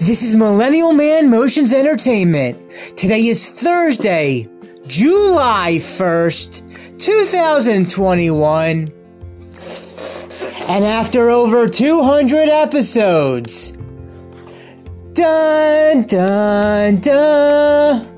This is Millennial Man Motions Entertainment. Today is Thursday, July 1st, 2021. And after over 200 episodes, dun dun dun.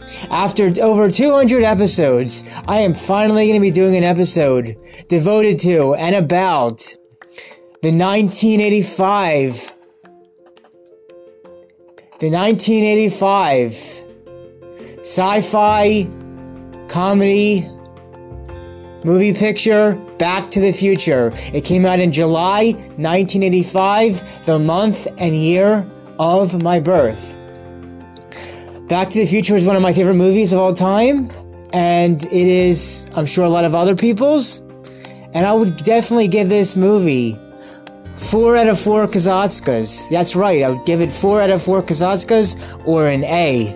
after over 200 episodes, I am finally going to be doing an episode devoted to and about the 1985 the 1985 sci-fi comedy movie picture Back to the Future. It came out in July 1985, the month and year of my birth. Back to the Future is one of my favorite movies of all time, and it is, I'm sure, a lot of other people's. And I would definitely give this movie four out of four Kazatskas. That's right, I would give it four out of four Kazatskas or an A.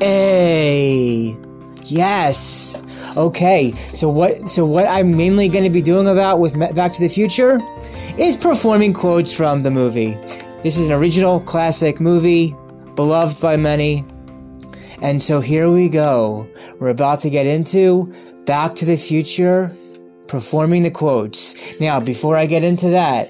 A. Yes. Okay. So what? So what I'm mainly going to be doing about with Back to the Future is performing quotes from the movie. This is an original classic movie, beloved by many. And so here we go. We're about to get into Back to the Future, performing the quotes. Now, before I get into that,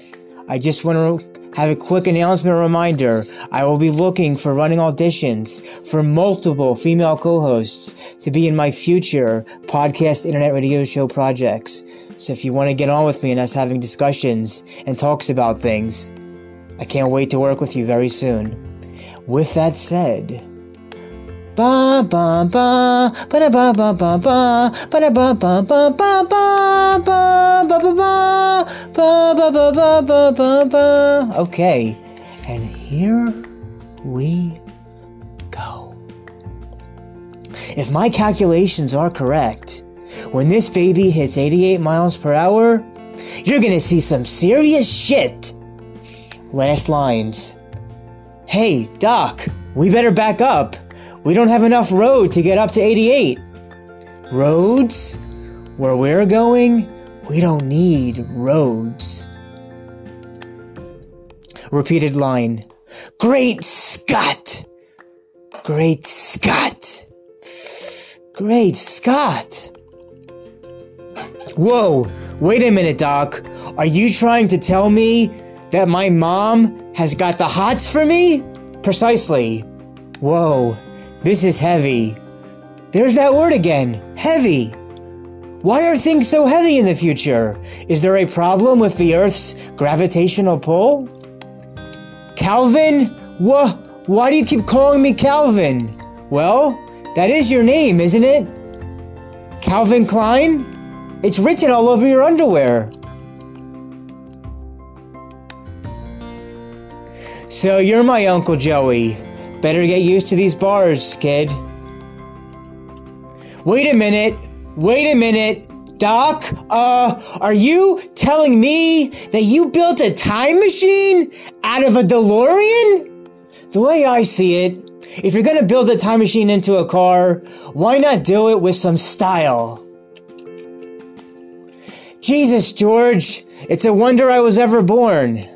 I just want to have a quick announcement reminder. I will be looking for running auditions for multiple female co-hosts to be in my future podcast internet radio show projects. So if you want to get on with me and us having discussions and talks about things, I can't wait to work with you very soon. With that said, ba ba ba ba ba ba ba ba ba da ba ba ba ba ba ba ba ba ba ba ba ba ba ba ba ba Okay, and here we go. If my calculations are correct, when this baby hits 88 miles per hour, you're gonna see some serious shit. Last lines. Hey, Doc, we better back up. We don't have enough road to get up to 88. Roads? Where we're going, we don't need roads. Repeated line. Great Scott! Great Scott! Great Scott! Whoa, wait a minute, Doc. Are you trying to tell me that my mom has got the hots for me? Precisely. Whoa, this is heavy. There's that word again. Heavy. Why are things so heavy in the future? Is there a problem with the Earth's gravitational pull? Calvin? Wha? Why do you keep calling me Calvin? Well, that is your name, isn't it? Calvin Klein? It's written all over your underwear. So you're my Uncle Joey. Better get used to these bars, kid. Wait a minute. Wait a minute. Doc, uh, are you telling me that you built a time machine out of a DeLorean? The way I see it, if you're gonna build a time machine into a car, why not do it with some style? Jesus, George, it's a wonder I was ever born.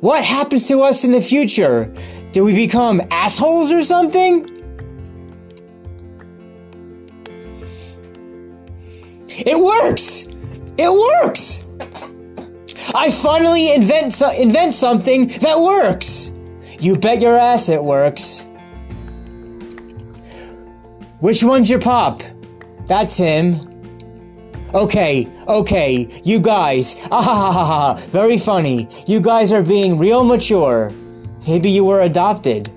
What happens to us in the future? Do we become assholes or something? It works! It works! I finally invent, so- invent something that works! You bet your ass it works. Which one's your pop? That's him. Okay, okay, you guys, ah very funny. You guys are being real mature. Maybe you were adopted.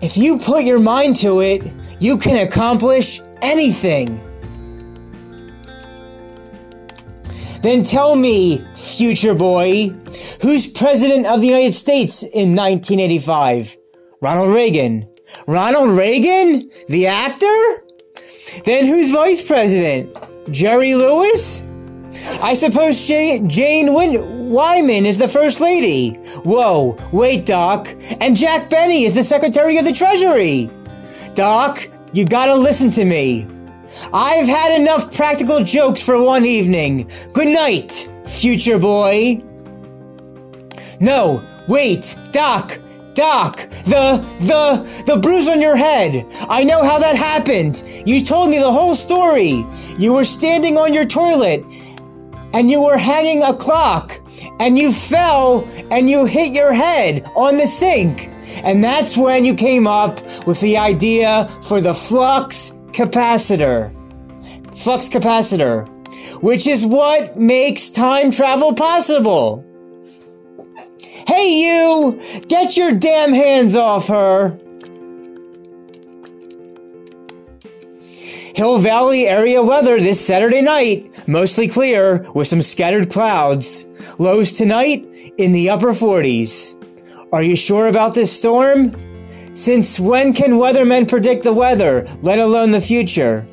If you put your mind to it, you can accomplish anything. Then tell me, future boy, who's president of the United States in 1985? Ronald Reagan. Ronald Reagan? The actor? Then who's vice president? Jerry Lewis? I suppose Jane, Jane Win- Wyman is the first lady. Whoa, wait, Doc. And Jack Benny is the secretary of the Treasury. Doc, you gotta listen to me. I've had enough practical jokes for one evening. Good night, future boy. No, wait, Doc, Doc, the, the, the bruise on your head. I know how that happened. You told me the whole story. You were standing on your toilet and you were hanging a clock and you fell and you hit your head on the sink. And that's when you came up with the idea for the flux capacitor. Flux capacitor, which is what makes time travel possible. Hey you! Get your damn hands off her! Hill Valley area weather this Saturday night. Mostly clear with some scattered clouds. Lows tonight in the upper 40s. Are you sure about this storm? Since when can weathermen predict the weather, let alone the future?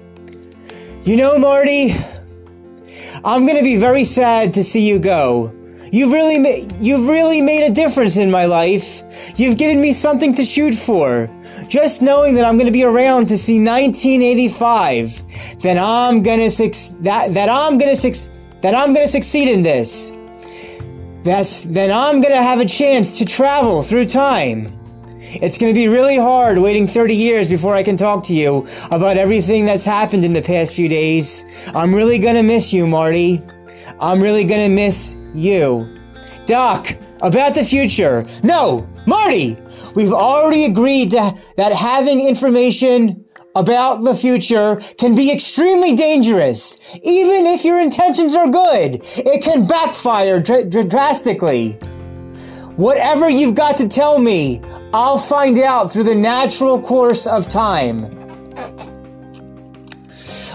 You know, Marty, I'm gonna be very sad to see you go. You've really, ma- you've really made a difference in my life. You've given me something to shoot for. Just knowing that I'm going to be around to see 1985, then I'm gonna suc- that that I'm gonna suc- that I'm gonna succeed in this. That's then I'm gonna have a chance to travel through time. It's going to be really hard waiting 30 years before I can talk to you about everything that's happened in the past few days. I'm really going to miss you, Marty. I'm really going to miss you. Doc, about the future. No, Marty! We've already agreed to, that having information about the future can be extremely dangerous. Even if your intentions are good, it can backfire dr- dr- drastically. Whatever you've got to tell me, I'll find out through the natural course of time.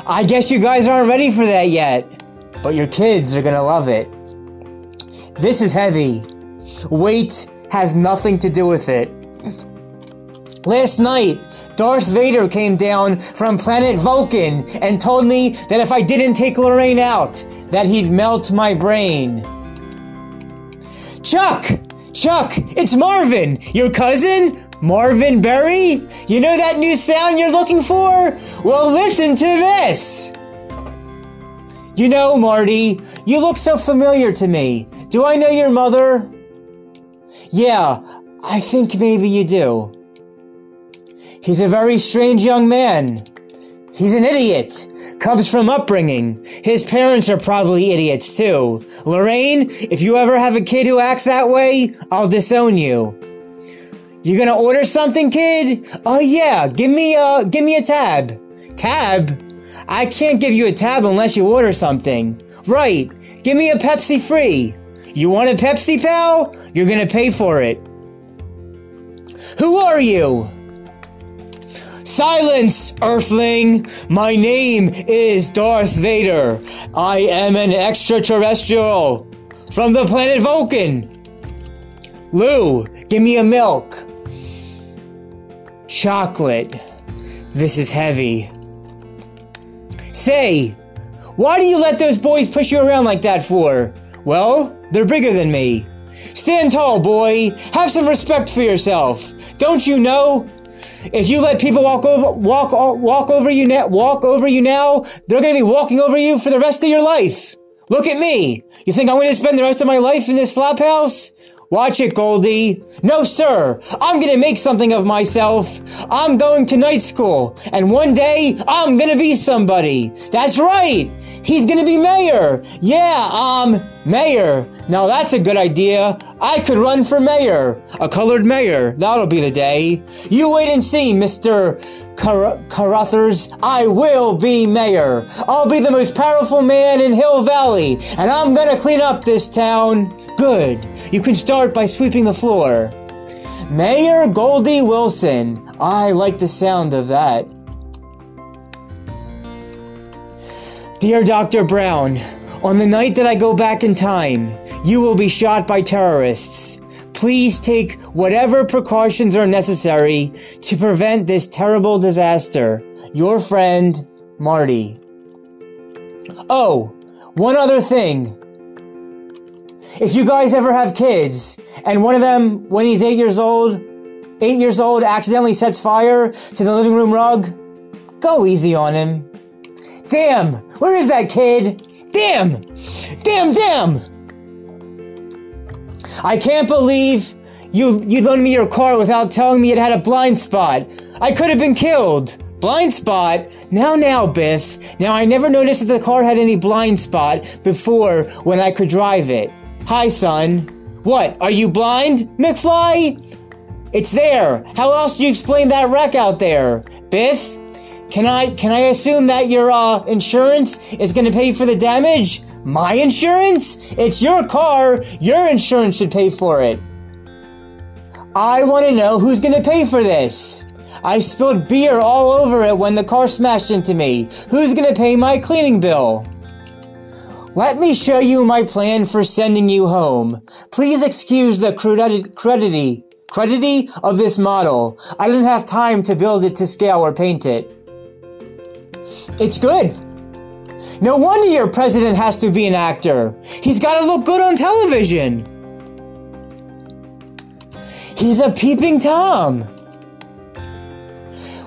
I guess you guys aren't ready for that yet, but your kids are gonna love it. This is heavy. Weight has nothing to do with it. Last night, Darth Vader came down from planet Vulcan and told me that if I didn't take Lorraine out, that he'd melt my brain. Chuck! Chuck, it's Marvin, your cousin? Marvin Berry? You know that new sound you're looking for? Well, listen to this! You know, Marty, you look so familiar to me. Do I know your mother? Yeah, I think maybe you do. He's a very strange young man. He's an idiot. Comes from upbringing. His parents are probably idiots too. Lorraine, if you ever have a kid who acts that way, I'll disown you. You gonna order something, kid? Oh yeah, give me a, give me a tab. Tab? I can't give you a tab unless you order something. Right, give me a Pepsi free. You want a Pepsi, pal? You're gonna pay for it. Who are you? Silence, Earthling! My name is Darth Vader. I am an extraterrestrial from the planet Vulcan. Lou, give me a milk. Chocolate. This is heavy. Say, why do you let those boys push you around like that for? Well, they're bigger than me. Stand tall, boy. Have some respect for yourself. Don't you know? If you let people walk over, walk, walk over you now, walk over you now, they're going to be walking over you for the rest of your life. Look at me. You think I'm going to spend the rest of my life in this slop house? Watch it, Goldie. No, sir. I'm gonna make something of myself. I'm going to night school. And one day, I'm gonna be somebody. That's right. He's gonna be mayor. Yeah, um, mayor. Now that's a good idea. I could run for mayor. A colored mayor. That'll be the day. You wait and see, Mr. Car-. I will be mayor. I'll be the most powerful man in Hill Valley. And I'm gonna clean up this town. Good. You can start by sweeping the floor. Mayor Goldie Wilson. I like the sound of that. Dear Dr. Brown, On the night that I go back in time, you will be shot by terrorists. Please take whatever precautions are necessary to prevent this terrible disaster. Your friend, Marty. Oh, one other thing. If you guys ever have kids and one of them, when he's eight years old, eight years old, accidentally sets fire to the living room rug, go easy on him. Damn, where is that kid? Damn! Damn, damn! I can't believe you, you loaned me your car without telling me it had a blind spot. I could have been killed. Blind spot? Now, now, Biff. Now, I never noticed that the car had any blind spot before when I could drive it. Hi, son. What? Are you blind, McFly? It's there. How else do you explain that wreck out there? Biff? Can I, can I assume that your, uh, insurance is gonna pay for the damage? My insurance? It's your car. Your insurance should pay for it. I want to know who's going to pay for this. I spilled beer all over it when the car smashed into me. Who's going to pay my cleaning bill? Let me show you my plan for sending you home. Please excuse the crudity, crudity of this model. I didn't have time to build it to scale or paint it. It's good. No wonder your president has to be an actor. He's got to look good on television. He's a peeping Tom.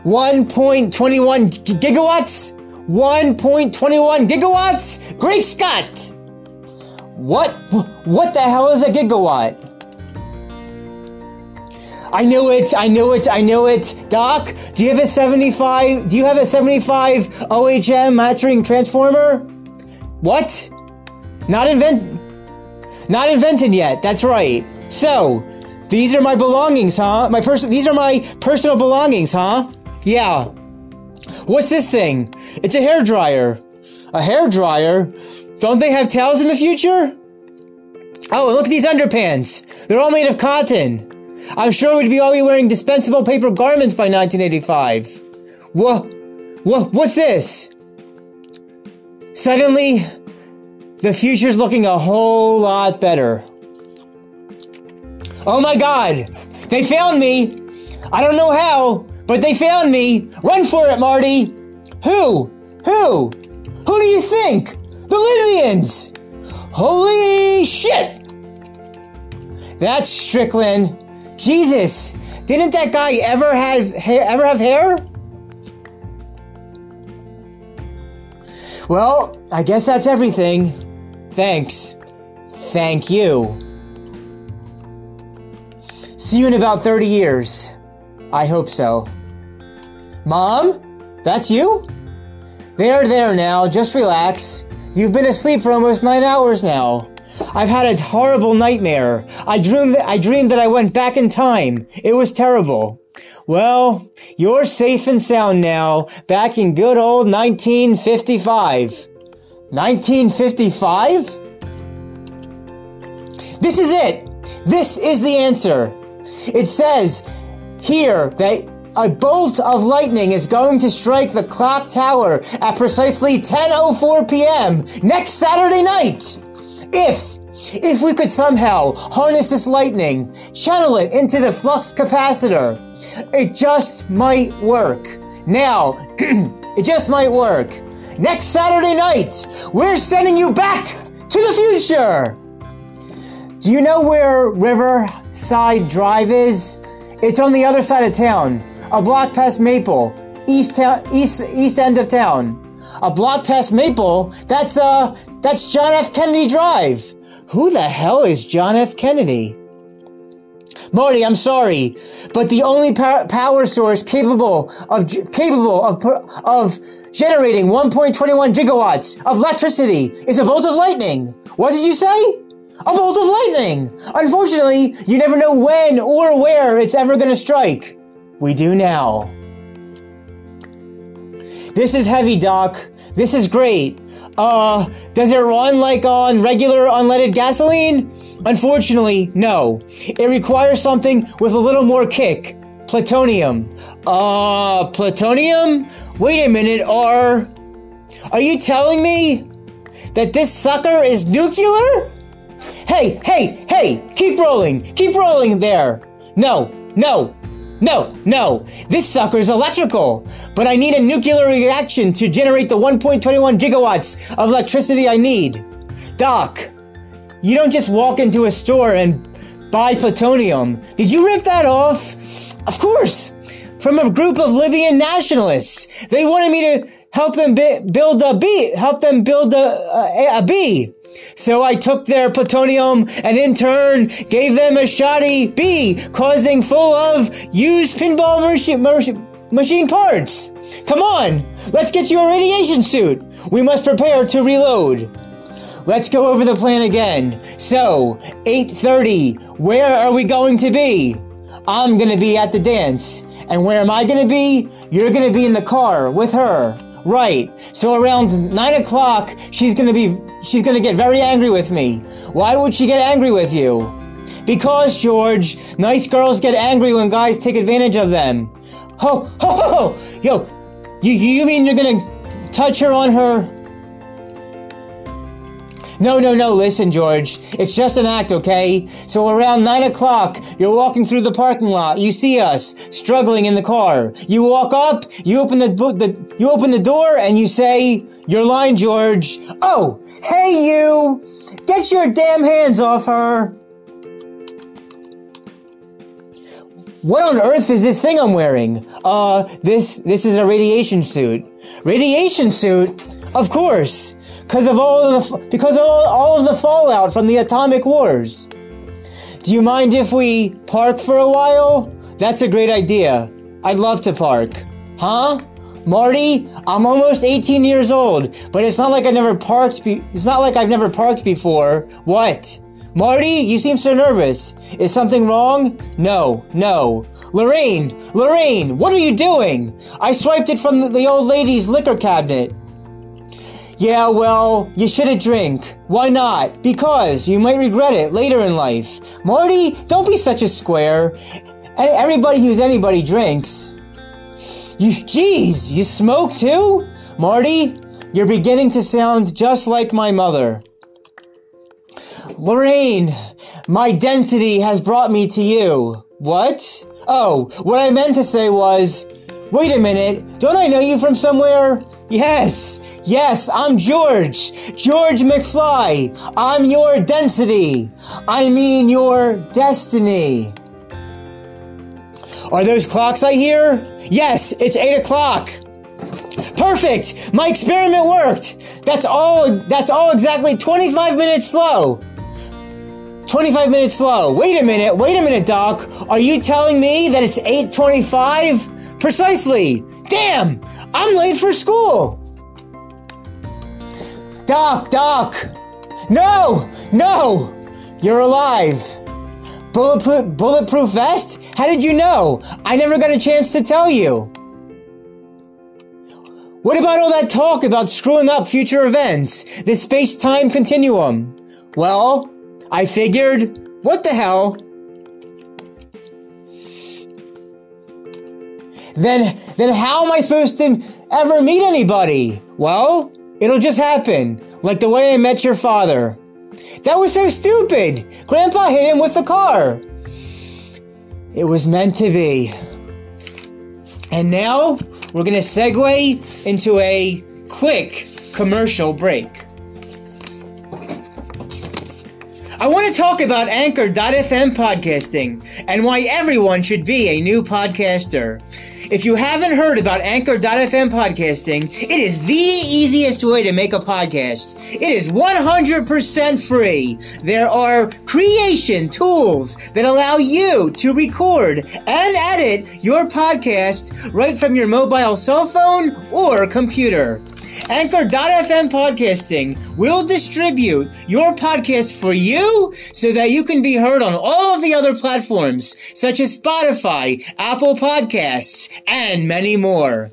1.21 gigawatts? 1.21 gigawatts? Great Scott! What? What the hell is a gigawatt? I know it, I know it, I know it. Doc, do you have a 75, do you have a 75 OHM matching transformer? What? Not invent, not invented yet, that's right. So, these are my belongings, huh? My person, these are my personal belongings, huh? Yeah. What's this thing? It's a hair dryer. A hair dryer? Don't they have tails in the future? Oh, look at these underpants. They're all made of cotton. I'm sure we'd be all be wearing dispensable paper garments by 1985. What? What? What's this? Suddenly, the future's looking a whole lot better. Oh my god! They found me! I don't know how, but they found me! Run for it, Marty! Who? Who? Who do you think? The Libyans! Holy shit! That's Strickland. Jesus, didn't that guy ever have ever have hair? Well, I guess that's everything. Thanks. Thank you. See you in about 30 years. I hope so. Mom? That's you? There, there now. Just relax. You've been asleep for almost nine hours now. I've had a horrible nightmare. I dreamed that I dreamed that I went back in time. It was terrible. Well, you're safe and sound now, back in good old 1955. 1955? This is it. This is the answer. It says here that a bolt of lightning is going to strike the clock tower at precisely 10:04 p.m. next Saturday night. If if we could somehow harness this lightning, channel it into the flux capacitor, it just might work. Now, it just might work. Next Saturday night, we're sending you back to the future. Do you know where Riverside Drive is? It's on the other side of town, a block past Maple, east town, east east end of town. A block past Maple. That's uh, that's John F. Kennedy Drive. Who the hell is John F. Kennedy? Marty, I'm sorry, but the only power source capable of capable of of generating 1.21 gigawatts of electricity is a bolt of lightning. What did you say? A bolt of lightning! Unfortunately, you never know when or where it's ever gonna strike. We do now. This is heavy, Doc. This is great. Uh, does it run like on regular unleaded gasoline? Unfortunately, no. It requires something with a little more kick. Plutonium. Uh, plutonium? Wait a minute, are... Are you telling me that this sucker is nuclear? Hey, hey, hey, keep rolling, keep rolling there. No, no, no, no, this sucker's electrical, but I need a nuclear reaction to generate the 1.21 gigawatts of electricity I need. Doc, you don't just walk into a store and buy plutonium. Did you rip that off? Of course, from a group of Libyan nationalists. They wanted me to help them build a bee, help them build a, a, a bee. So I took their plutonium and in turn gave them a shoddy B, causing full of used pinball machine, parts. Come on, let's get you a radiation suit. We must prepare to reload. Let's go over the plan again. So, 8.30, where are we going to be? I'm gonna be at the dance. And where am I gonna be? You're gonna be in the car with her. Right. So around nine o'clock, she's gonna be, she's gonna get very angry with me. Why would she get angry with you? Because, George, nice girls get angry when guys take advantage of them. Ho, ho, ho, ho! Yo, you, you mean you're gonna touch her on her no, no, no, listen, George. It's just an act, okay? So around nine o'clock, you're walking through the parking lot. You see us, struggling in the car. You walk up, you open the, the you open the door, and you say, your line, George. Oh, hey you! Get your damn hands off her! What on earth is this thing I'm wearing? Uh, this, this is a radiation suit. Radiation suit? Of course because of all of the because of all, all of the fallout from the atomic wars. Do you mind if we park for a while? That's a great idea. I'd love to park. Huh? Marty, I'm almost 18 years old, but it's not like I never parked be- it's not like I've never parked before. What? Marty, you seem so nervous. Is something wrong? No, no. Lorraine, Lorraine, what are you doing? I swiped it from the old lady's liquor cabinet. Yeah, well, you shouldn't drink. Why not? Because you might regret it later in life. Marty, don't be such a square. Everybody who's anybody drinks. You, jeez, you smoke too? Marty, you're beginning to sound just like my mother. Lorraine, my density has brought me to you. What? Oh, what I meant to say was, wait a minute, don't I know you from somewhere? Yes, yes, I'm George. George McFly. I'm your density. I mean your destiny. Are those clocks I hear? Yes, it's 8 o'clock. Perfect! My experiment worked! That's all, that's all exactly 25 minutes slow. 25 minutes slow. Wait a minute, wait a minute, Doc. Are you telling me that it's 825? Precisely. Damn! I'm late for school! Doc, Doc! No! No! You're alive! Bulletproof, bulletproof vest? How did you know? I never got a chance to tell you. What about all that talk about screwing up future events? The space-time continuum? Well, I figured, what the hell? Then, then how am I supposed to ever meet anybody? Well, it'll just happen, like the way I met your father. That was so stupid! Grandpa hit him with the car! It was meant to be. And now, we're gonna segue into a quick commercial break. I want to talk about Anchor.fm podcasting and why everyone should be a new podcaster. If you haven't heard about Anchor.fm podcasting, it is the easiest way to make a podcast. It is 100% free. There are creation tools that allow you to record and edit your podcast right from your mobile cell phone or computer. Anchor.fm podcasting will distribute your podcast for you so that you can be heard on all of the other platforms such as Spotify, Apple Podcasts, and many more.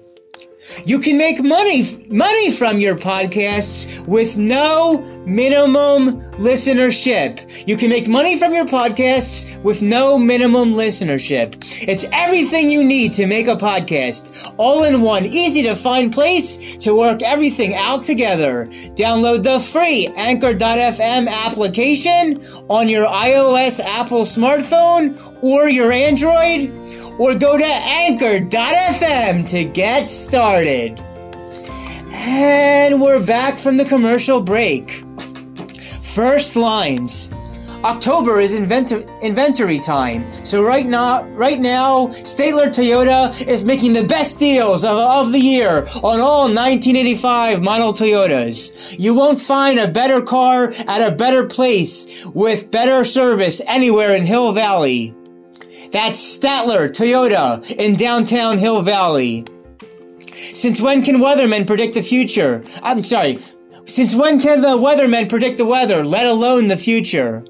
You can make money money from your podcasts with no minimum listenership. You can make money from your podcasts with no minimum listenership. It's everything you need to make a podcast, all in one easy to find place to work everything out together. Download the free Anchor.fm application on your iOS Apple smartphone or your Android or go to anchor.fm to get started. And we're back from the commercial break. First lines. October is inventor- inventory time. So right now, right now, Statler Toyota is making the best deals of, of the year on all 1985 model Toyotas. You won't find a better car at a better place with better service anywhere in Hill Valley. That's Statler Toyota in downtown Hill Valley. Since when can weathermen predict the future? I'm sorry. Since when can the weathermen predict the weather, let alone the future?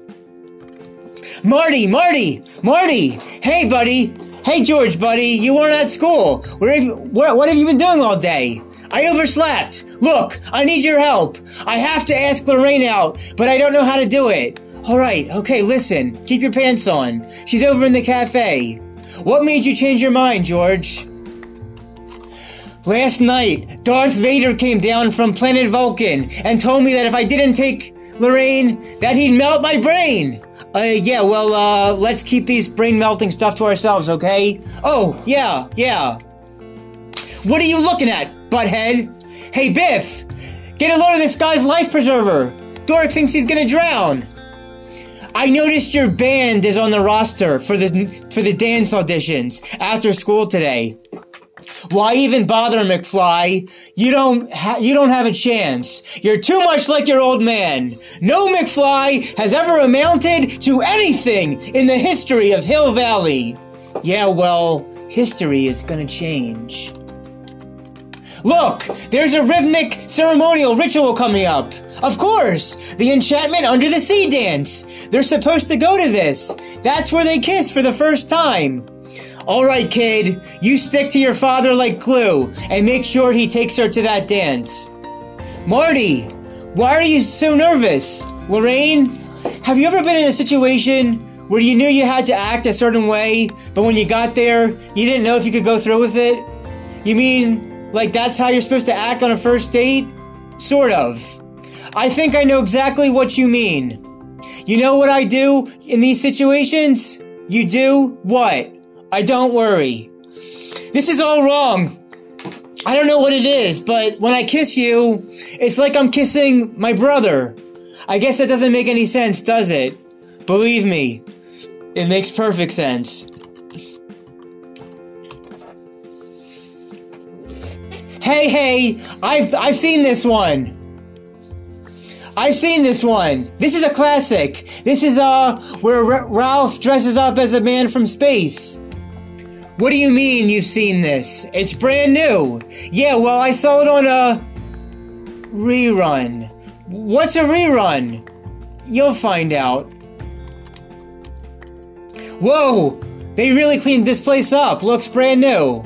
Marty, Marty, Marty! Hey, buddy! Hey, George, buddy, you weren't at school. Where have, where, what have you been doing all day? I overslept. Look, I need your help. I have to ask Lorraine out, but I don't know how to do it. All right, okay, listen. Keep your pants on. She's over in the cafe. What made you change your mind, George? Last night, Darth Vader came down from planet Vulcan and told me that if I didn't take Lorraine, that he'd melt my brain. Uh, yeah, well, uh, let's keep these brain melting stuff to ourselves, okay? Oh, yeah, yeah. What are you looking at, butthead? Hey, Biff! Get a load of this guy's life preserver! Dork thinks he's gonna drown! I noticed your band is on the roster for the for the dance auditions after school today. Why even bother, McFly? You don't ha- you don't have a chance. You're too much like your old man. No McFly has ever amounted to anything in the history of Hill Valley. Yeah, well, history is gonna change. Look, there's a rhythmic ceremonial ritual coming up. Of course, the enchantment under the sea dance. They're supposed to go to this. That's where they kiss for the first time. All right, kid, you stick to your father like glue and make sure he takes her to that dance. Marty, why are you so nervous? Lorraine, have you ever been in a situation where you knew you had to act a certain way, but when you got there, you didn't know if you could go through with it? You mean, like that's how you're supposed to act on a first date? Sort of. I think I know exactly what you mean. You know what I do in these situations? You do what? I don't worry. This is all wrong. I don't know what it is, but when I kiss you, it's like I'm kissing my brother. I guess that doesn't make any sense, does it? Believe me, it makes perfect sense. Hey, hey, I've, I've seen this one. I've seen this one. This is a classic. This is, uh, where R- Ralph dresses up as a man from space. What do you mean you've seen this? It's brand new. Yeah, well, I saw it on a rerun. What's a rerun? You'll find out. Whoa! They really cleaned this place up. Looks brand new.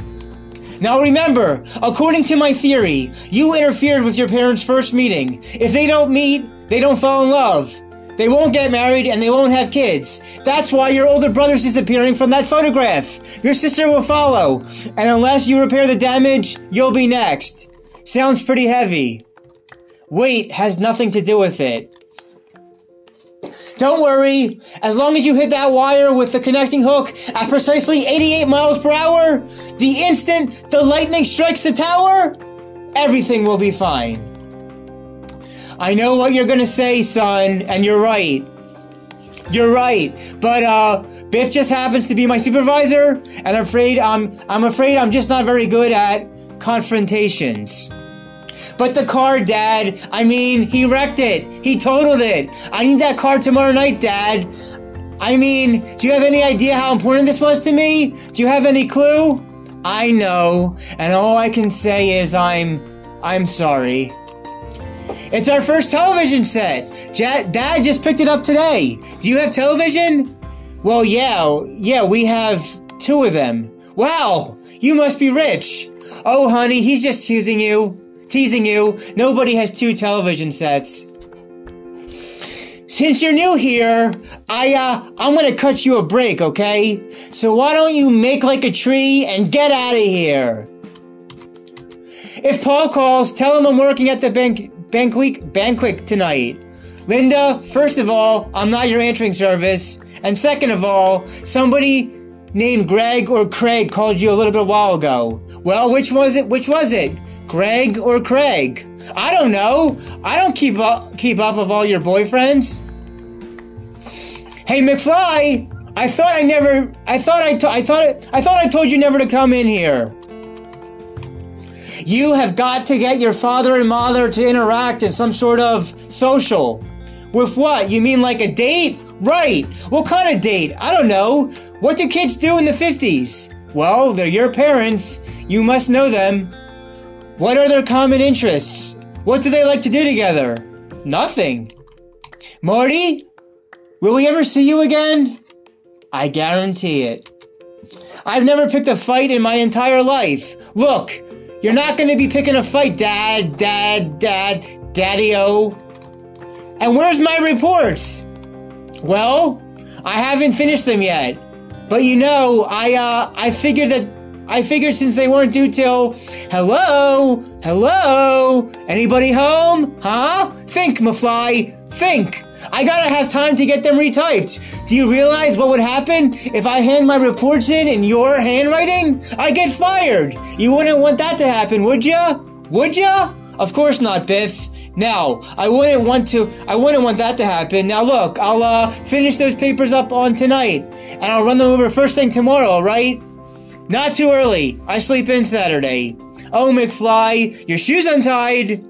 Now remember, according to my theory, you interfered with your parents' first meeting. If they don't meet, they don't fall in love. They won't get married and they won't have kids. That's why your older brother's disappearing from that photograph. Your sister will follow. And unless you repair the damage, you'll be next. Sounds pretty heavy. Weight has nothing to do with it. Don't worry, as long as you hit that wire with the connecting hook at precisely 88 miles per hour, the instant the lightning strikes the tower, everything will be fine. I know what you're gonna say, son, and you're right. You're right, but uh, Biff just happens to be my supervisor, and I'm afraid I'm I'm afraid I'm just not very good at confrontations. But the car, Dad, I mean, he wrecked it. He totaled it. I need that car tomorrow night, Dad. I mean, do you have any idea how important this was to me? Do you have any clue? I know, and all I can say is I'm I'm sorry. It's our first television set. Dad just picked it up today. Do you have television? Well, yeah, yeah, we have two of them. Wow, you must be rich. Oh, honey, he's just teasing you. Teasing you. Nobody has two television sets. Since you're new here, I, uh, I'm gonna cut you a break, okay? So why don't you make like a tree and get out of here? If Paul calls, tell him I'm working at the bank, banquet, banquet tonight. Linda, first of all, I'm not your answering service. And second of all, somebody named Greg or Craig called you a little bit while ago. Well, which was it? Which was it? Greg or Craig? I don't know. I don't keep up keep up with all your boyfriends. Hey, McFly, I thought I never. I thought I. To, I thought. I thought I told you never to come in here. You have got to get your father and mother to interact in some sort of social. With what? You mean like a date? Right. What kind of date? I don't know. What do kids do in the 50s? Well, they're your parents. You must know them. What are their common interests? What do they like to do together? Nothing. Marty? Will we ever see you again? I guarantee it. I've never picked a fight in my entire life. Look, you're not going to be picking a fight, Dad, Dad, Dad, Daddy O. And where's my reports? Well, I haven't finished them yet. But you know, I uh I figured that I figured since they weren't due till hello, hello, anybody home? Huh? Think, McFly, think. I gotta have time to get them retyped. Do you realize what would happen if I hand my reports in in your handwriting? I get fired. You wouldn't want that to happen, would ya? Would ya? Of course not, Biff. Now, I wouldn't want to, I wouldn't want that to happen. Now look, I'll, uh, finish those papers up on tonight, and I'll run them over first thing tomorrow, alright? Not too early. I sleep in Saturday. Oh, McFly, your shoes untied.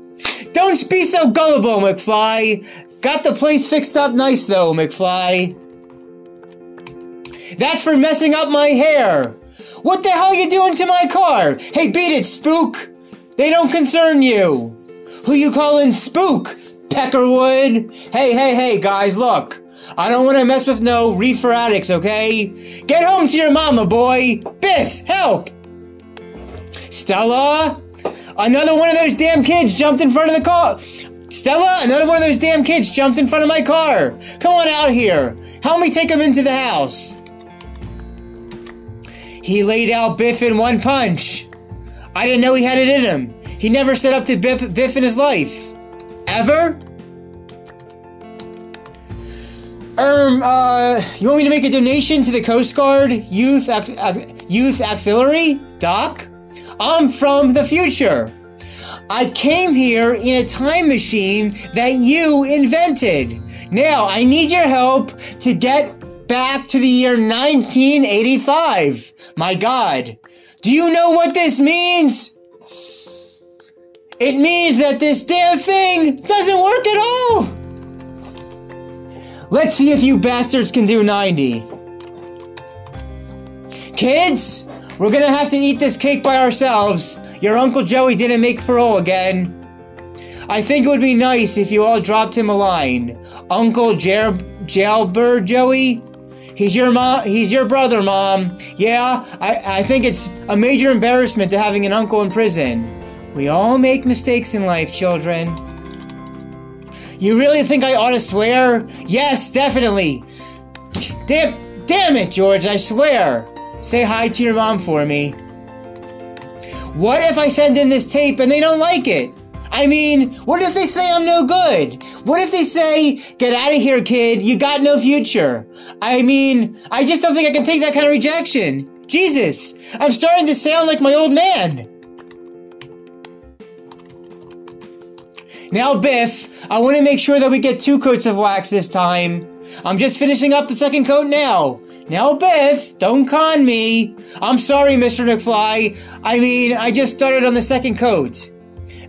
Don't be so gullible, McFly. Got the place fixed up nice though, McFly. That's for messing up my hair. What the hell are you doing to my car? Hey, beat it, spook. They don't concern you. Who you calling spook? Peckerwood? Hey, hey, hey, guys, look. I don't want to mess with no reefer addicts, okay? Get home to your mama, boy. Biff, help. Stella? Another one of those damn kids jumped in front of the car. Stella, another one of those damn kids jumped in front of my car. Come on out here. Help me take him into the house. He laid out Biff in one punch. I didn't know he had it in him. He never stood up to Biff, Biff in his life. Ever? Um, uh, you want me to make a donation to the Coast Guard Youth Youth Auxiliary? Doc? I'm from the future. I came here in a time machine that you invented. Now, I need your help to get back to the year 1985. My God. Do you know what this means? It means that this damn thing doesn't work at all! Let's see if you bastards can do 90. Kids, we're gonna have to eat this cake by ourselves. Your Uncle Joey didn't make parole again. I think it would be nice if you all dropped him a line. Uncle Jer- Jailbird Joey? He's your mom. He's your brother, mom. Yeah, I, I think it's a major embarrassment to having an uncle in prison. We all make mistakes in life, children. You really think I ought to swear? Yes, definitely. Damn, damn it, George, I swear. Say hi to your mom for me. What if I send in this tape and they don't like it? I mean, what if they say I'm no good? What if they say, get out of here, kid, you got no future? I mean, I just don't think I can take that kind of rejection. Jesus, I'm starting to sound like my old man. Now, Biff, I want to make sure that we get two coats of wax this time. I'm just finishing up the second coat now. Now, Biff, don't con me. I'm sorry, Mr. McFly. I mean, I just started on the second coat.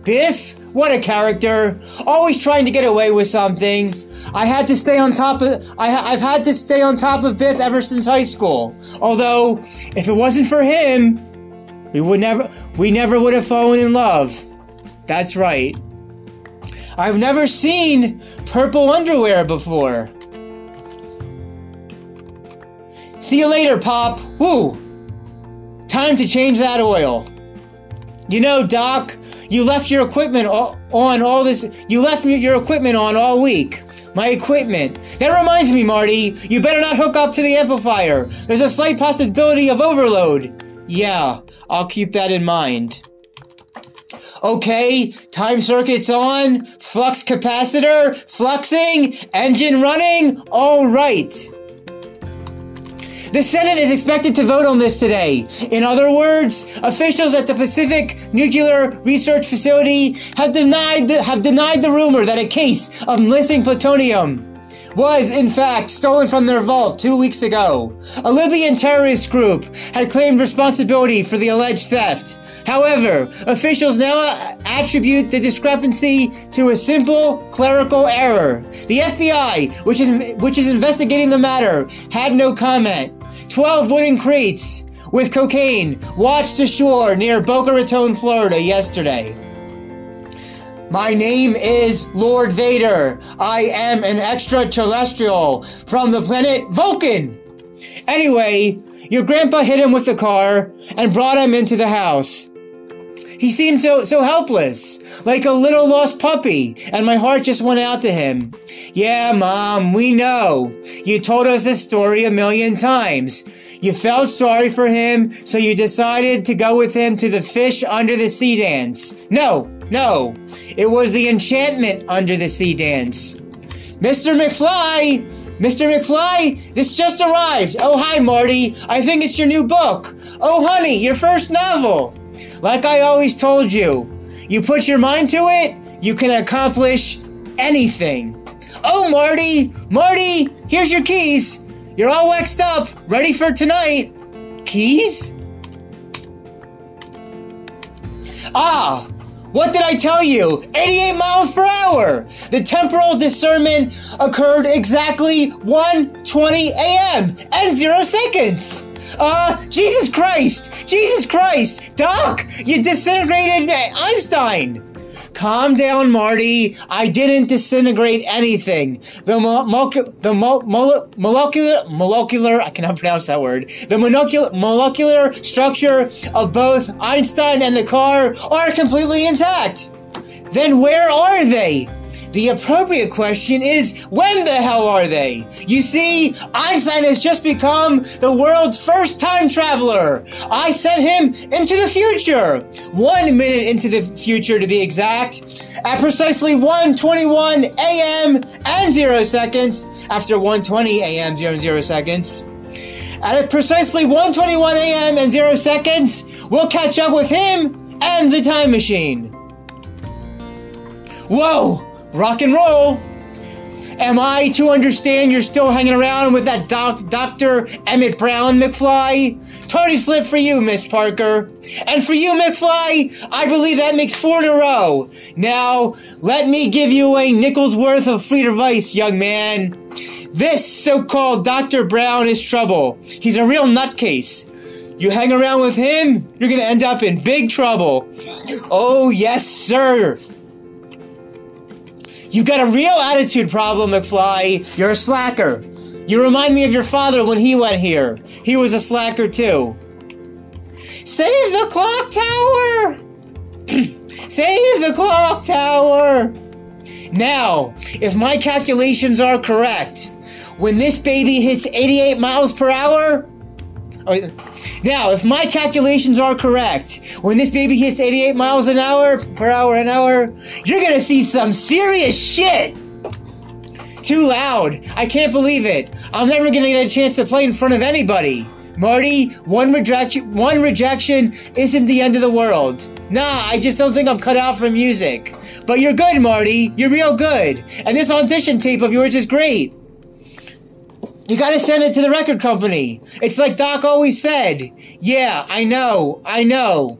Biff, what a character. Always trying to get away with something. I had to stay on top of, I, have had to stay on top of Biff ever since high school. Although, if it wasn't for him, we would never, we never would have fallen in love. That's right. I've never seen purple underwear before. See you later, Pop. Woo! Time to change that oil. You know, Doc, you left your equipment on all this. You left your equipment on all week. My equipment. That reminds me, Marty, you better not hook up to the amplifier. There's a slight possibility of overload. Yeah, I'll keep that in mind. Okay, time circuit's on, flux capacitor, fluxing, engine running, all right. The Senate is expected to vote on this today. In other words, officials at the Pacific Nuclear Research Facility have denied the, have denied the rumor that a case of missing plutonium was, in fact, stolen from their vault two weeks ago. A Libyan terrorist group had claimed responsibility for the alleged theft. However, officials now attribute the discrepancy to a simple clerical error. The FBI, which is, which is investigating the matter, had no comment. Twelve wooden crates with cocaine washed ashore near Boca Raton, Florida yesterday. My name is Lord Vader. I am an extraterrestrial from the planet Vulcan. Anyway, your grandpa hit him with the car and brought him into the house. He seemed so, so helpless, like a little lost puppy, and my heart just went out to him. Yeah, Mom, we know. You told us this story a million times. You felt sorry for him, so you decided to go with him to the fish under the sea dance. No, no, it was the enchantment under the sea dance. Mr. McFly! Mr. McFly, this just arrived. Oh, hi, Marty. I think it's your new book. Oh, honey, your first novel. Like I always told you, you put your mind to it, you can accomplish anything. Oh, Marty, Marty, here's your keys. You're all waxed up, ready for tonight. Keys? Ah, what did I tell you? 88 miles per hour! The temporal discernment occurred exactly 1:20 a.m. and 0 seconds! Uh, Jesus Christ! Jesus Christ! Doc! You disintegrated Einstein! Calm down, Marty. I didn't disintegrate anything. The mo- the mo- mo- molecular molecular I cannot pronounce that word. The molecular molecular structure of both Einstein and the car are completely intact. Then where are they? The appropriate question is, when the hell are they? You see, Einstein has just become the world's first time traveler. I sent him into the future. One minute into the future to be exact. At precisely 1.21 a.m. and 0 seconds. After 1.20 a.m. 0 0 seconds. At precisely 1.21 a.m. and 0 seconds, we'll catch up with him and the time machine. Whoa! Rock and roll. Am I to understand you're still hanging around with that doc- Dr. Emmett Brown, McFly? Tardy slip for you, Miss Parker. And for you, McFly, I believe that makes four in a row. Now, let me give you a nickel's worth of free advice, young man. This so-called Dr. Brown is trouble. He's a real nutcase. You hang around with him, you're gonna end up in big trouble. Oh, yes, sir. You got a real attitude problem, McFly. You're a slacker. You remind me of your father when he went here. He was a slacker too. Save the clock tower! Save the clock tower! Now, if my calculations are correct, when this baby hits 88 miles per hour, Oh, now, if my calculations are correct, when this baby hits 88 miles an hour, per hour an hour, you're gonna see some serious shit! Too loud. I can't believe it. I'm never gonna get a chance to play in front of anybody. Marty, one rejection, one rejection isn't the end of the world. Nah, I just don't think I'm cut out for music. But you're good, Marty. You're real good. And this audition tape of yours is great. You gotta send it to the record company. It's like Doc always said. Yeah, I know, I know.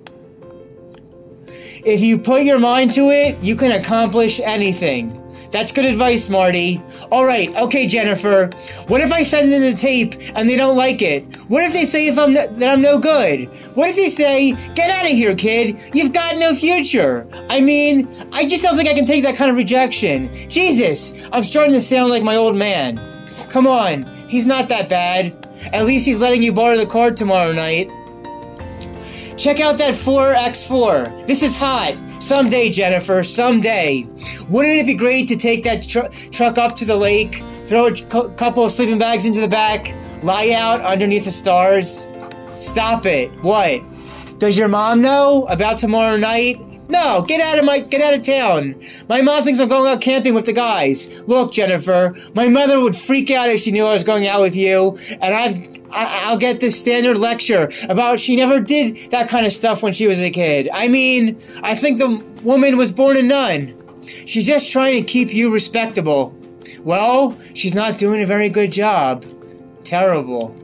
If you put your mind to it, you can accomplish anything. That's good advice, Marty. Alright, okay, Jennifer. What if I send in the tape and they don't like it? What if they say if I'm no, that I'm no good? What if they say, get out of here, kid. You've got no future. I mean, I just don't think I can take that kind of rejection. Jesus, I'm starting to sound like my old man. Come on, he's not that bad. At least he's letting you borrow the card tomorrow night. check out that 4X4. This is hot. Someday, Jennifer, someday. Wouldn't it be great to take that tr- truck up to the lake, throw a couple of sleeping bags into the back, lie out underneath the stars? Stop it. What? Does your mom know about tomorrow night? No, get out of my get out of town. My mom thinks I'm going out camping with the guys. Look, Jennifer, my mother would freak out if she knew I was going out with you, and I've I, will get this standard lecture about she never did that kind of stuff when she was a kid. I mean, I think the woman was born a nun. She's just trying to keep you respectable. Well, she's not doing a very good job. Terrible.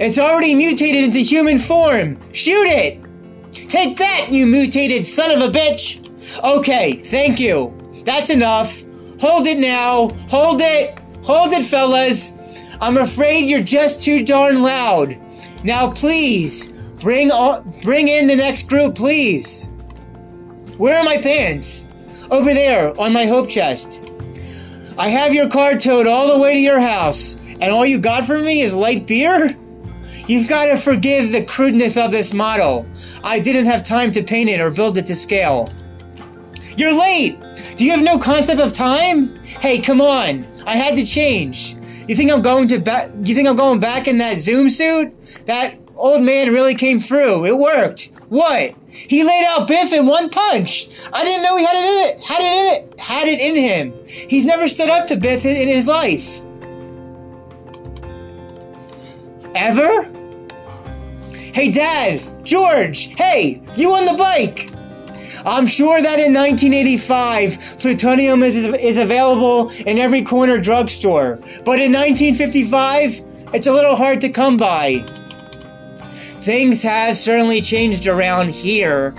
It's already mutated into human form. Shoot it! Take that, you mutated son of a bitch! Okay, thank you. That's enough. Hold it now. Hold it. Hold it, fellas. I'm afraid you're just too darn loud. Now, please, bring on, bring in the next group, please. Where are my pants? Over there, on my hope chest. I have your car towed all the way to your house, and all you got for me is light beer? You've got to forgive the crudeness of this model. I didn't have time to paint it or build it to scale. You're late! Do you have no concept of time? Hey, come on. I had to change. You think I'm going to back you think I'm going back in that zoot suit? That old man really came through. It worked. What? He laid out Biff in one punch. I didn't know he had it in it. Had it in it. Had it in him. He's never stood up to Biff in, in his life. Ever? Hey, Dad! George! Hey! You on the bike! I'm sure that in 1985, plutonium is, is available in every corner drugstore. But in 1955, it's a little hard to come by. Things have certainly changed around here.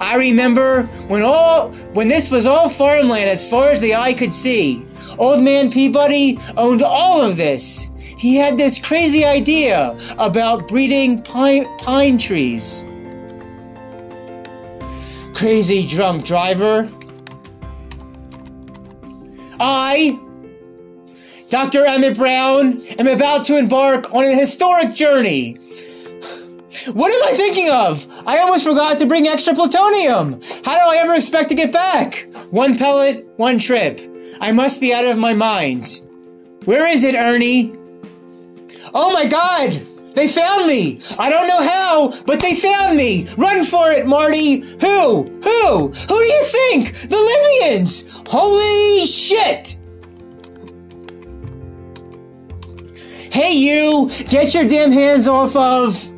I remember when all when this was all farmland as far as the eye could see. Old man Peabody owned all of this he had this crazy idea about breeding pine, pine trees. Crazy drunk driver. I, Dr. Emmett Brown, am about to embark on a historic journey. What am I thinking of? I almost forgot to bring extra plutonium. How do I ever expect to get back? One pellet, one trip. I must be out of my mind. Where is it, Ernie? Oh my god! They found me! I don't know how, but they found me! Run for it, Marty! Who? Who? Who do you think? The Libyans! Holy shit! Hey you! Get your damn hands off of...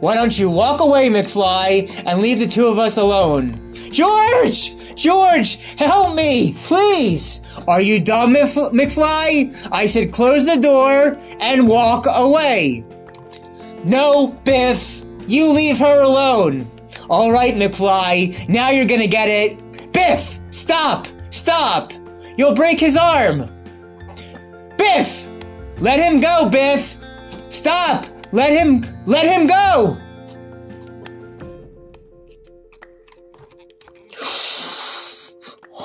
Why don't you walk away, McFly, and leave the two of us alone? George! George, help me! Please! Are you dumb, McFly? I said close the door and walk away. No, Biff. You leave her alone. All right, McFly. Now you're gonna get it. Biff! Stop! Stop! You'll break his arm! Biff! Let him go, Biff! Stop! Let him, let him go!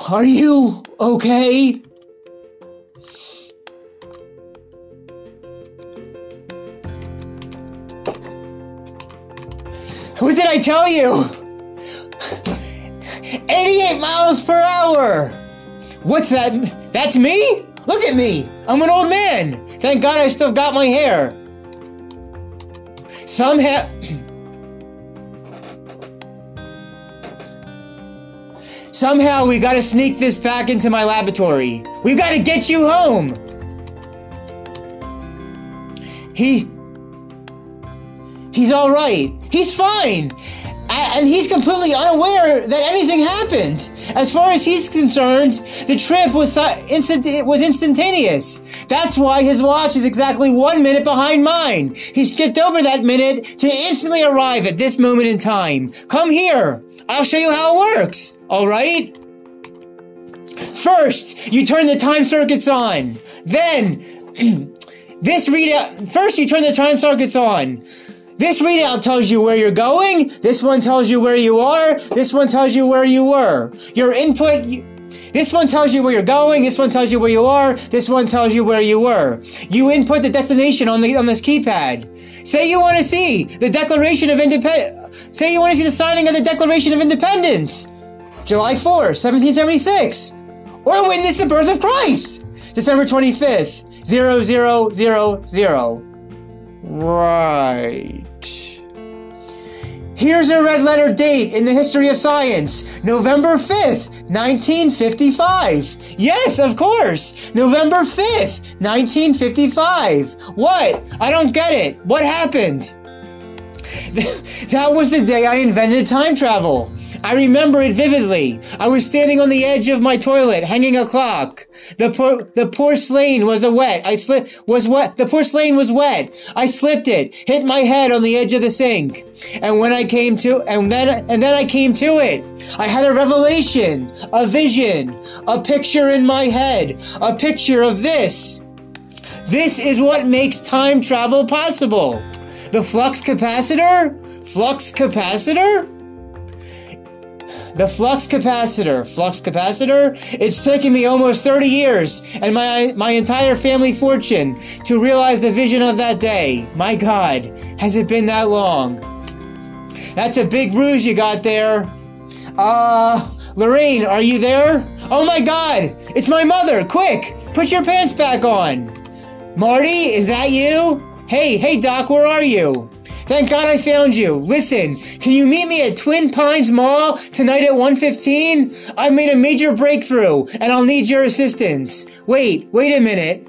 Are you okay? What did I tell you? 88 miles per hour! What's that? That's me? Look at me! I'm an old man! Thank God I still got my hair. Somehow. Somehow we gotta sneak this back into my laboratory. We gotta get you home! He. He's alright. He's fine! And he's completely unaware that anything happened. As far as he's concerned, the trip was instant was instantaneous. That's why his watch is exactly one minute behind mine. He skipped over that minute to instantly arrive at this moment in time. Come here. I'll show you how it works. All right? First, you turn the time circuits on. Then, this readout, first you turn the time circuits on. This readout tells you where you're going. This one tells you where you are. This one tells you where you were. Your input, This one tells you where you're going. This one tells you where you are. This one tells you where you were. You input the destination on the on this keypad. Say you want to see the Declaration of Independence. Say you want to see the signing of the Declaration of Independence, July 4, 1776, or witness the birth of Christ, December 25th, 0000. Right. Here's a red letter date in the history of science. November 5th, 1955. Yes, of course. November 5th, 1955. What? I don't get it. What happened? that was the day I invented time travel. I remember it vividly. I was standing on the edge of my toilet, hanging a clock. The por- the porcelain was a wet. I slipped was wet. The porcelain was wet. I slipped it, hit my head on the edge of the sink. And when I came to, and then and then I came to it. I had a revelation, a vision, a picture in my head, a picture of this. This is what makes time travel possible. The flux capacitor? Flux capacitor? The flux capacitor, flux capacitor, it's taken me almost 30 years and my, my entire family fortune to realize the vision of that day. My God, has it been that long? That's a big bruise you got there. Uh, Lorraine, are you there? Oh my God, it's my mother. Quick, put your pants back on. Marty, is that you? Hey, hey, Doc, where are you? Thank God I found you. Listen, can you meet me at Twin Pines Mall tonight at 1:15? I've made a major breakthrough and I'll need your assistance. Wait, wait a minute.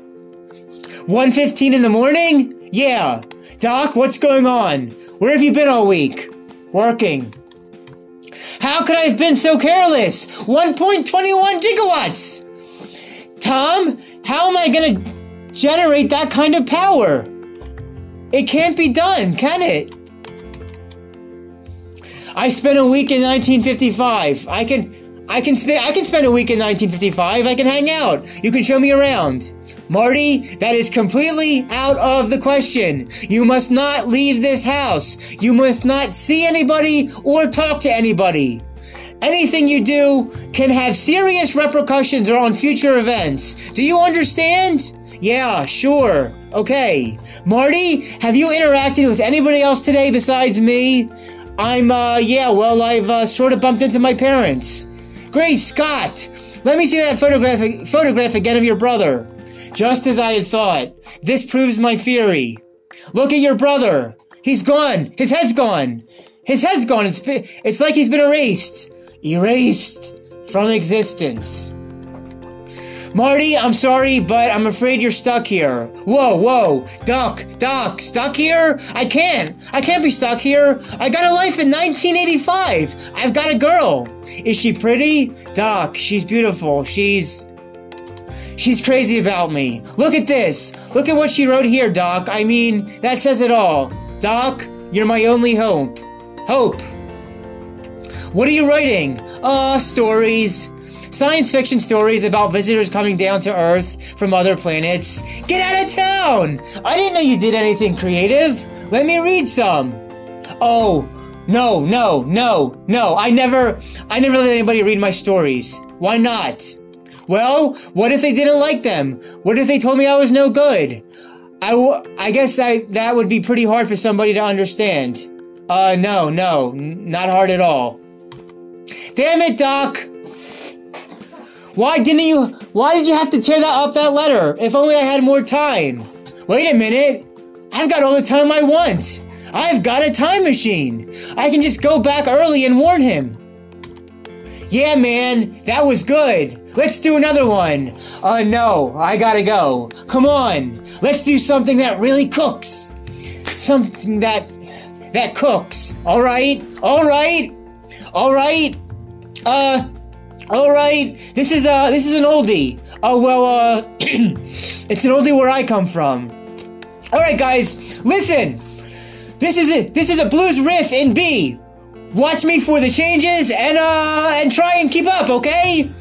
1:15 in the morning? Yeah. Doc, what's going on? Where have you been all week? Working. How could I have been so careless? 1.21 gigawatts! Tom, how am I gonna generate that kind of power? It can't be done, can it? I spent a week in 1955. I can, I can spend, I can spend a week in 1955. I can hang out. You can show me around. Marty, that is completely out of the question. You must not leave this house. You must not see anybody or talk to anybody. Anything you do can have serious repercussions on future events. Do you understand? Yeah, sure. Okay. Marty, have you interacted with anybody else today besides me? I'm, uh, yeah, well, I've, uh, sort of bumped into my parents. Great Scott! Let me see that photograph, photograph again of your brother. Just as I had thought. This proves my theory. Look at your brother. He's gone. His head's gone. His head's gone. It's, it's like he's been erased. Erased from existence. Marty, I'm sorry, but I'm afraid you're stuck here. Whoa, whoa, Doc, Doc, stuck here? I can't. I can't be stuck here. I got a life in 1985. I've got a girl. Is she pretty? Doc, she's beautiful. She's. She's crazy about me. Look at this. Look at what she wrote here, Doc. I mean, that says it all. Doc, you're my only hope. Hope. What are you writing? Uh, stories. Science fiction stories about visitors coming down to Earth from other planets. Get out of town! I didn't know you did anything creative. Let me read some. Oh, no, no, no, no. I never, I never let anybody read my stories. Why not? Well, what if they didn't like them? What if they told me I was no good? I, w- I guess that, that would be pretty hard for somebody to understand. Uh, no, no, n- not hard at all. Damn it, Doc! Why didn't you? Why did you have to tear that up that letter? If only I had more time. Wait a minute. I've got all the time I want. I've got a time machine. I can just go back early and warn him. Yeah, man, that was good. Let's do another one. Uh, no, I gotta go. Come on, let's do something that really cooks. Something that, that cooks. Alright? Alright? Alright? Uh, all right, this is uh this is an oldie. Oh well, uh, it's an oldie where I come from. All right, guys, listen. This is it. This is a blues riff in B. Watch me for the changes and uh and try and keep up, okay?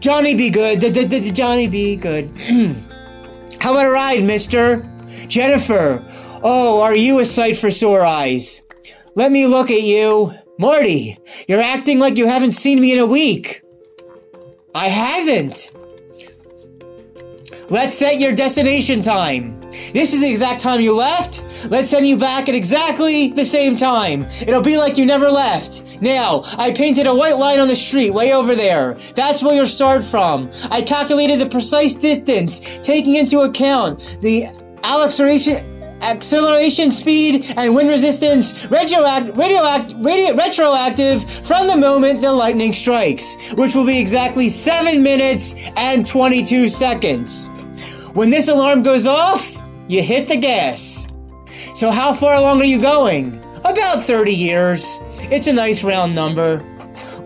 Johnny, be good. Johnny, be good. How about a ride, Mister Jennifer? Oh, are you a sight for sore eyes? Let me look at you. Marty, you're acting like you haven't seen me in a week. I haven't. Let's set your destination time. This is the exact time you left. Let's send you back at exactly the same time. It'll be like you never left. Now, I painted a white line on the street way over there. That's where you'll start from. I calculated the precise distance, taking into account the acceleration acceleration speed and wind resistance radioact, radioact, radio, retroactive from the moment the lightning strikes, which will be exactly 7 minutes and 22 seconds. When this alarm goes off, you hit the gas. So how far along are you going? About 30 years. It's a nice round number.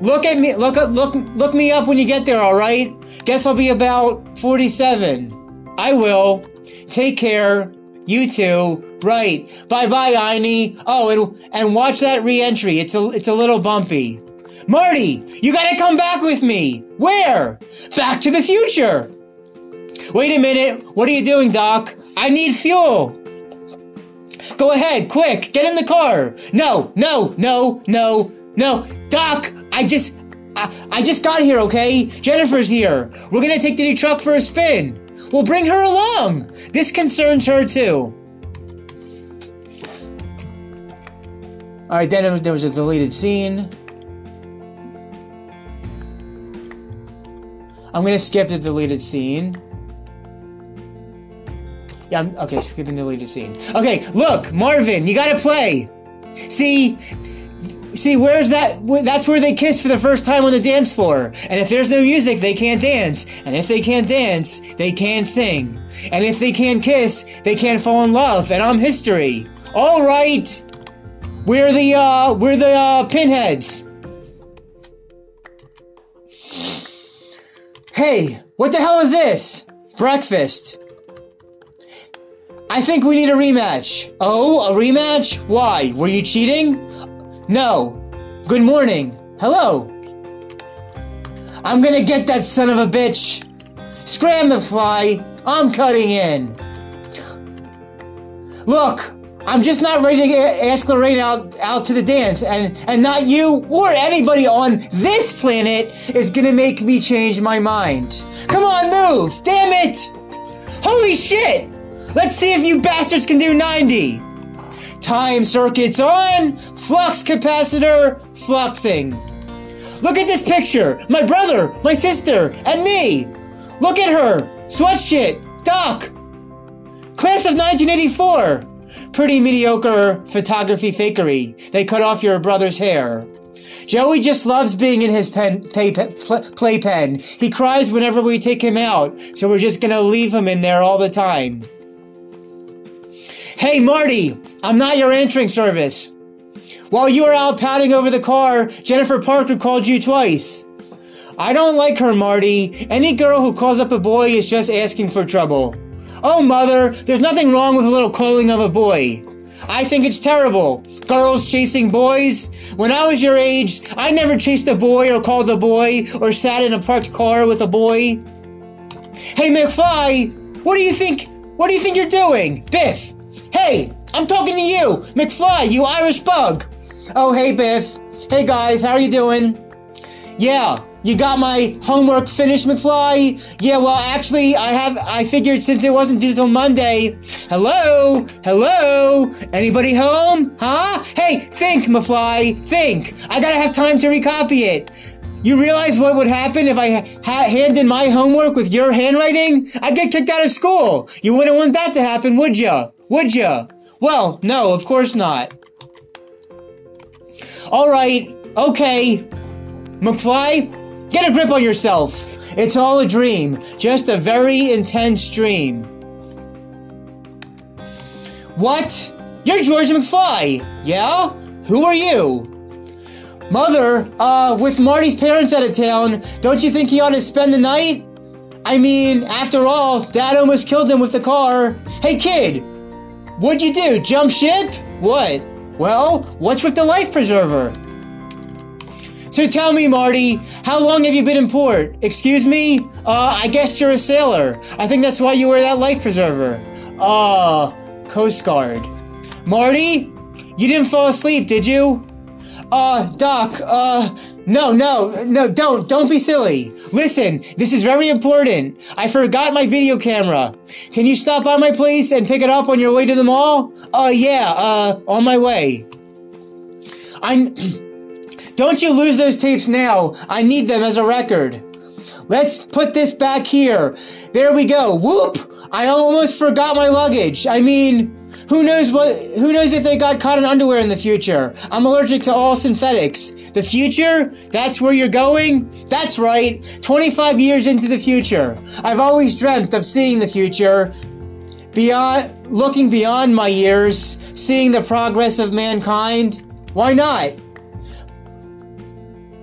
Look at me, look up, look, look me up when you get there, alright? Guess I'll be about 47. I will. Take care. You too. Right. Bye bye, Einie. Oh, and, and watch that re-entry. It's a, it's a little bumpy. Marty, you gotta come back with me. Where? Back to the future. Wait a minute. What are you doing, Doc? I need fuel. Go ahead, quick, get in the car. No, no, no, no, no. Doc, I just, I, just got here, okay? Jennifer's here. We're gonna take the new truck for a spin. We'll bring her along. This concerns her too. Alright, then there was, there was a deleted scene. I'm gonna skip the deleted scene. Yeah, I'm, okay, skipping the deleted scene. Okay, look, Marvin, you gotta play. See, see, where's that? That's where they kiss for the first time on the dance floor. And if there's no music, they can't dance. And if they can't dance, they can't sing. And if they can't kiss, they can't fall in love. And I'm history. All right, we're the uh, we're the uh, pinheads. Hey, what the hell is this? Breakfast. I think we need a rematch. Oh, a rematch? Why? Were you cheating? No. Good morning. Hello. I'm gonna get that son of a bitch. Scram the fly. I'm cutting in. Look, I'm just not ready to ask Lorraine out, out to the dance, and, and not you or anybody on this planet is gonna make me change my mind. Come on, move! Damn it! Holy shit! Let's see if you bastards can do 90. Time circuits on, flux capacitor fluxing. Look at this picture. My brother, my sister, and me. Look at her. Sweat shit. Doc. Class of 1984. Pretty mediocre photography fakery. They cut off your brother's hair. Joey just loves being in his pen, play, playpen. He cries whenever we take him out, so we're just gonna leave him in there all the time. Hey, Marty, I'm not your answering service. While you were out patting over the car, Jennifer Parker called you twice. I don't like her, Marty. Any girl who calls up a boy is just asking for trouble. Oh, mother, there's nothing wrong with a little calling of a boy. I think it's terrible. Girls chasing boys. When I was your age, I never chased a boy or called a boy or sat in a parked car with a boy. Hey, McFly, what do you think? What do you think you're doing? Biff, Hey, I'm talking to you, McFly, you Irish bug. Oh, hey, Biff. Hey, guys, how are you doing? Yeah, you got my homework finished, McFly? Yeah, well, actually, I have, I figured since it wasn't due till Monday. Hello? Hello? Anybody home? Huh? Hey, think, McFly, think. I gotta have time to recopy it. You realize what would happen if I ha- handed my homework with your handwriting? I'd get kicked out of school. You wouldn't want that to happen, would you? Would ya? Well, no, of course not. Alright, okay. McFly, get a grip on yourself. It's all a dream, just a very intense dream. What? You're George McFly, yeah? Who are you? Mother, uh, with Marty's parents out of town, don't you think he ought to spend the night? I mean, after all, Dad almost killed him with the car. Hey kid, What'd you do? Jump ship? What? Well, what's with the life preserver? So tell me, Marty, how long have you been in port? Excuse me? Uh, I guess you're a sailor. I think that's why you wear that life preserver. Uh, Coast Guard. Marty, you didn't fall asleep, did you? Uh, Doc, uh, no, no, no, don't, don't be silly. Listen, this is very important. I forgot my video camera. Can you stop by my place and pick it up on your way to the mall? Uh, yeah, uh, on my way. I, don't you lose those tapes now. I need them as a record. Let's put this back here. There we go. Whoop! I almost forgot my luggage. I mean, who knows what, who knows if they got cotton underwear in the future? I'm allergic to all synthetics. The future? That's where you're going? That's right. 25 years into the future. I've always dreamt of seeing the future. Beyond, looking beyond my years, seeing the progress of mankind. Why not?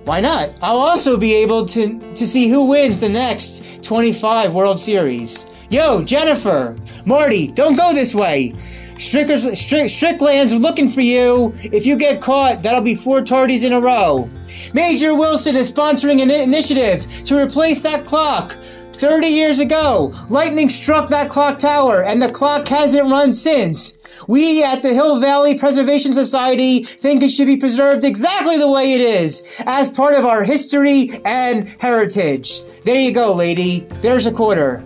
Why not? I'll also be able to, to see who wins the next 25 World Series. Yo, Jennifer! Marty, don't go this way! Strickers, Strick, Strickland's looking for you. If you get caught, that'll be four tardies in a row. Major Wilson is sponsoring an initiative to replace that clock. 30 years ago, lightning struck that clock tower and the clock hasn't run since. We at the Hill Valley Preservation Society think it should be preserved exactly the way it is, as part of our history and heritage. There you go, lady. There's a quarter.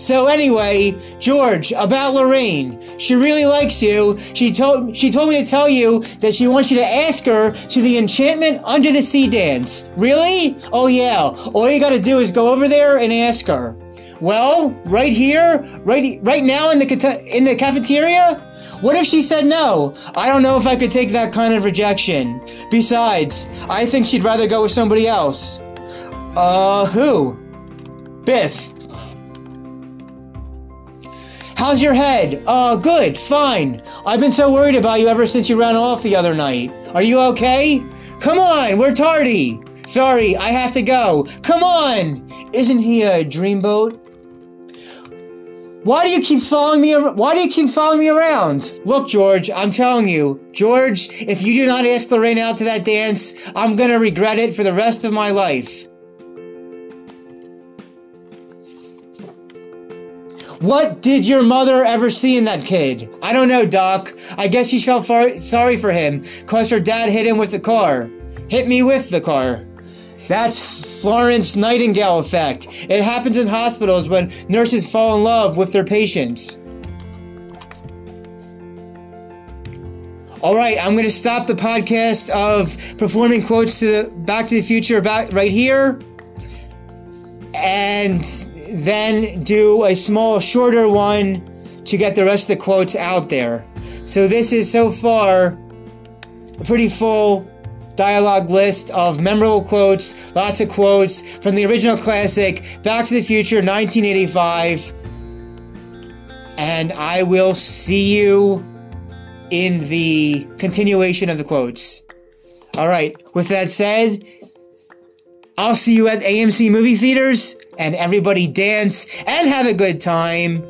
So anyway, George, about Lorraine. She really likes you. She told she told me to tell you that she wants you to ask her to the Enchantment Under the Sea dance. Really? Oh yeah. All you gotta do is go over there and ask her. Well, right here, right right now in the in the cafeteria? What if she said no? I don't know if I could take that kind of rejection. Besides, I think she'd rather go with somebody else. Uh, who? Biff. How's your head? Uh, good, fine. I've been so worried about you ever since you ran off the other night. Are you okay? Come on, we're tardy. Sorry, I have to go. Come on! Isn't he a dreamboat? Why do you keep following me? Ar- Why do you keep following me around? Look, George, I'm telling you, George, if you do not ask Lorraine out to that dance, I'm gonna regret it for the rest of my life. What did your mother ever see in that kid? I don't know, Doc. I guess she felt far- sorry for him, cause her dad hit him with the car. Hit me with the car. That's Florence Nightingale effect. It happens in hospitals when nurses fall in love with their patients. All right, I'm going to stop the podcast of performing quotes to Back to the Future about right here, and then do a small, shorter one to get the rest of the quotes out there. So this is so far a pretty full dialogue list of memorable quotes, lots of quotes from the original classic Back to the Future 1985. And I will see you in the continuation of the quotes. All right, with that said, I'll see you at AMC movie theaters and everybody dance and have a good time.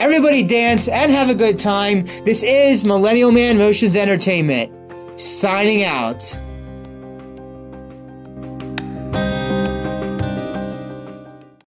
Everybody dance and have a good time. This is Millennial Man Motions Entertainment signing out.